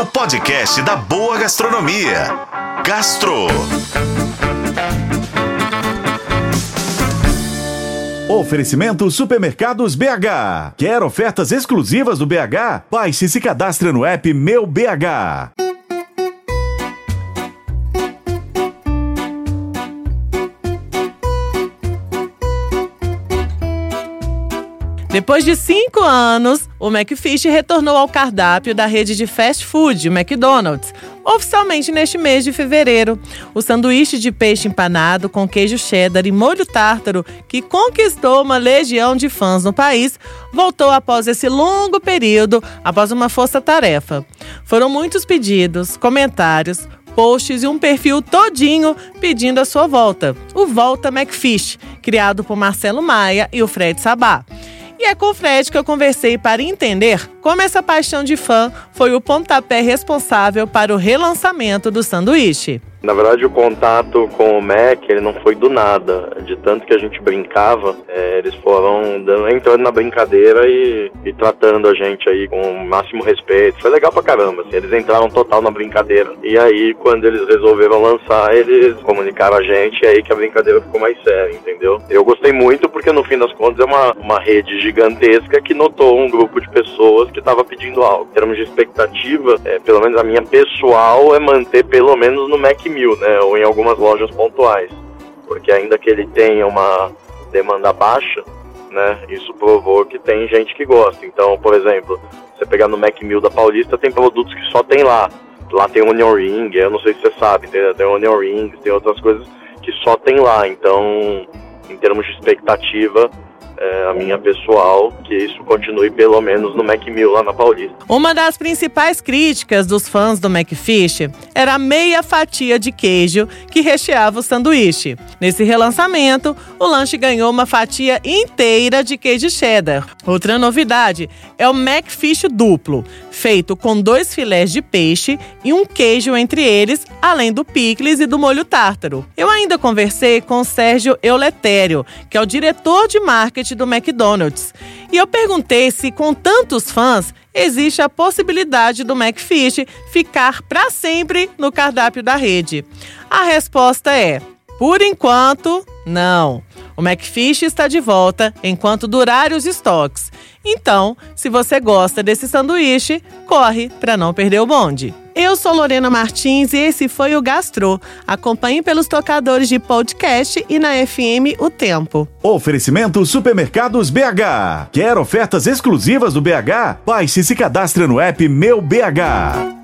o podcast da boa gastronomia. Gastro. Oferecimento Supermercados BH. Quer ofertas exclusivas do BH? Baixe e se cadastre no app Meu BH. Depois de cinco anos, o McFish retornou ao cardápio da rede de fast food, o McDonald's, oficialmente neste mês de fevereiro. O sanduíche de peixe empanado com queijo cheddar e molho tártaro, que conquistou uma legião de fãs no país, voltou após esse longo período, após uma força-tarefa. Foram muitos pedidos, comentários, posts e um perfil todinho pedindo a sua volta. O Volta McFish, criado por Marcelo Maia e o Fred Sabá. E é com o Fred que eu conversei para entender como essa paixão de fã foi o pontapé responsável para o relançamento do sanduíche. Na verdade, o contato com o Mac ele não foi do nada. De tanto que a gente brincava, é, eles foram entrando na brincadeira e, e, tratando a gente aí com o máximo respeito. Foi legal pra caramba. Assim, eles entraram total na brincadeira. E aí, quando eles resolveram lançar, eles comunicaram a gente. E aí que a brincadeira ficou mais séria, entendeu? Eu gostei muito porque, no fim das contas, é uma, uma rede gigantesca que notou um grupo de pessoas que estava pedindo algo. Em termos de expectativa, é, pelo menos a minha pessoal, é manter pelo menos no Mac mil, né? Ou em algumas lojas pontuais. Porque ainda que ele tenha uma demanda baixa, né? Isso provou que tem gente que gosta. Então, por exemplo, você pegar no Mac Mill da Paulista, tem produtos que só tem lá. Lá tem Onion Ring, eu não sei se você sabe, tem, tem Onion Ring, tem outras coisas que só tem lá. Então, em termos de expectativa, é, a minha pessoal, que isso continue pelo menos no Macmill lá na Paulista. Uma das principais críticas dos fãs do McFish era a meia fatia de queijo que recheava o sanduíche. Nesse relançamento, o lanche ganhou uma fatia inteira de queijo cheddar. Outra novidade é o McFish duplo, feito com dois filés de peixe e um queijo entre eles, além do picles e do molho tártaro. Eu ainda conversei com o Sérgio Euletério, que é o diretor de marketing do McDonald's. E eu perguntei se, com tantos fãs, existe a possibilidade do McFish ficar para sempre no cardápio da rede. A resposta é: por enquanto, não. O McFish está de volta enquanto durarem os estoques. Então, se você gosta desse sanduíche, corre para não perder o bonde. Eu sou Lorena Martins e esse foi o Gastro. Acompanhe pelos tocadores de podcast e na FM O Tempo. Oferecimento Supermercados BH. Quer ofertas exclusivas do BH? Baixe e se cadastre no app Meu BH.